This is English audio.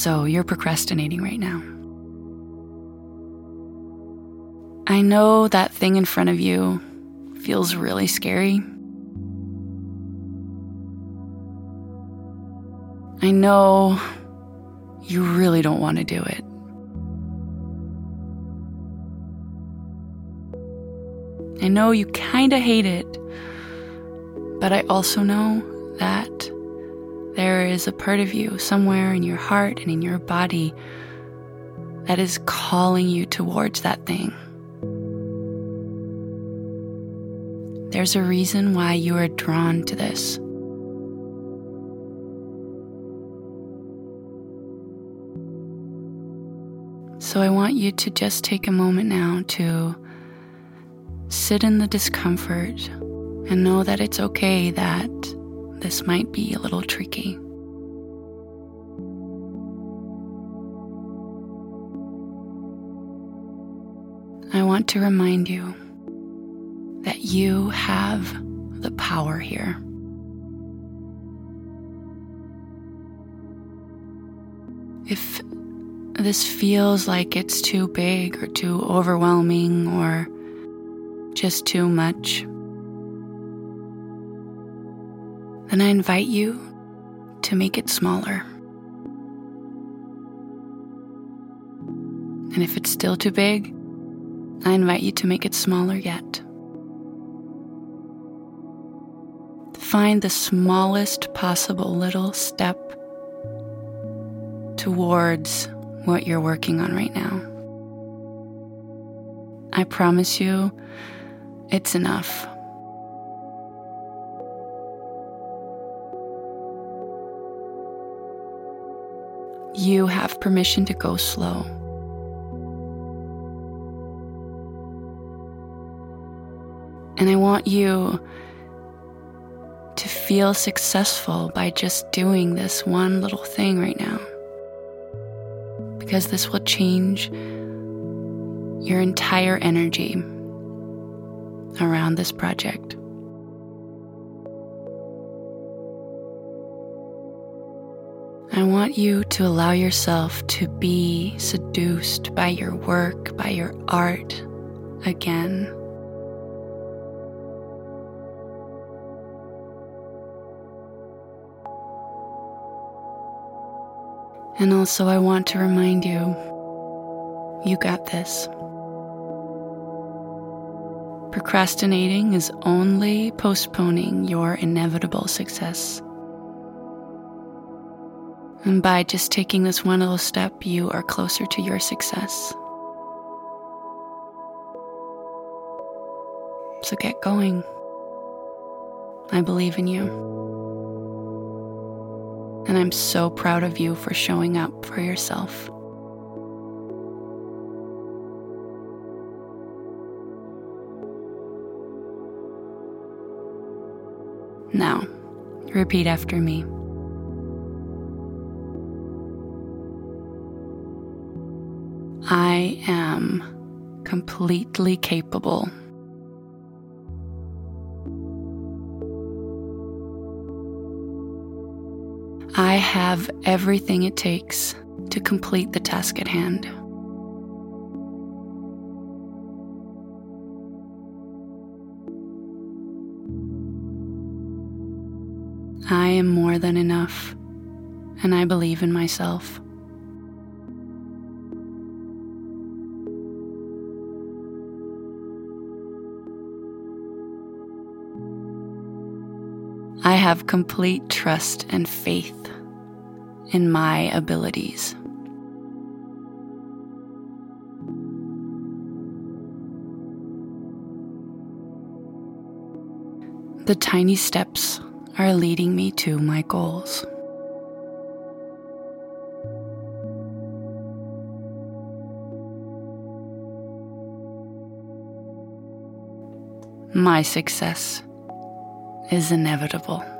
So you're procrastinating right now. I know that thing in front of you feels really scary. I know you really don't want to do it. I know you kind of hate it, but I also know that there is a part of you somewhere in your heart and in your body that is calling you towards that thing. There's a reason why you are drawn to this. So I want you to just take a moment now to sit in the discomfort and know that it's okay that this might be a little tricky. I want to remind you that you have the power here. If this feels like it's too big or too overwhelming or just too much, then I invite you to make it smaller. And if it's still too big, I invite you to make it smaller yet. Find the smallest possible little step towards what you're working on right now. I promise you, it's enough. You have permission to go slow. And I want you to feel successful by just doing this one little thing right now. Because this will change your entire energy around this project. I want you to allow yourself to be seduced by your work, by your art again. And also, I want to remind you you got this. Procrastinating is only postponing your inevitable success. And by just taking this one little step, you are closer to your success. So get going. I believe in you. And I'm so proud of you for showing up for yourself. Now, repeat after me. I am completely capable I have everything it takes to complete the task at hand. I am more than enough, and I believe in myself. I have complete trust and faith in my abilities. The tiny steps are leading me to my goals. My success is inevitable.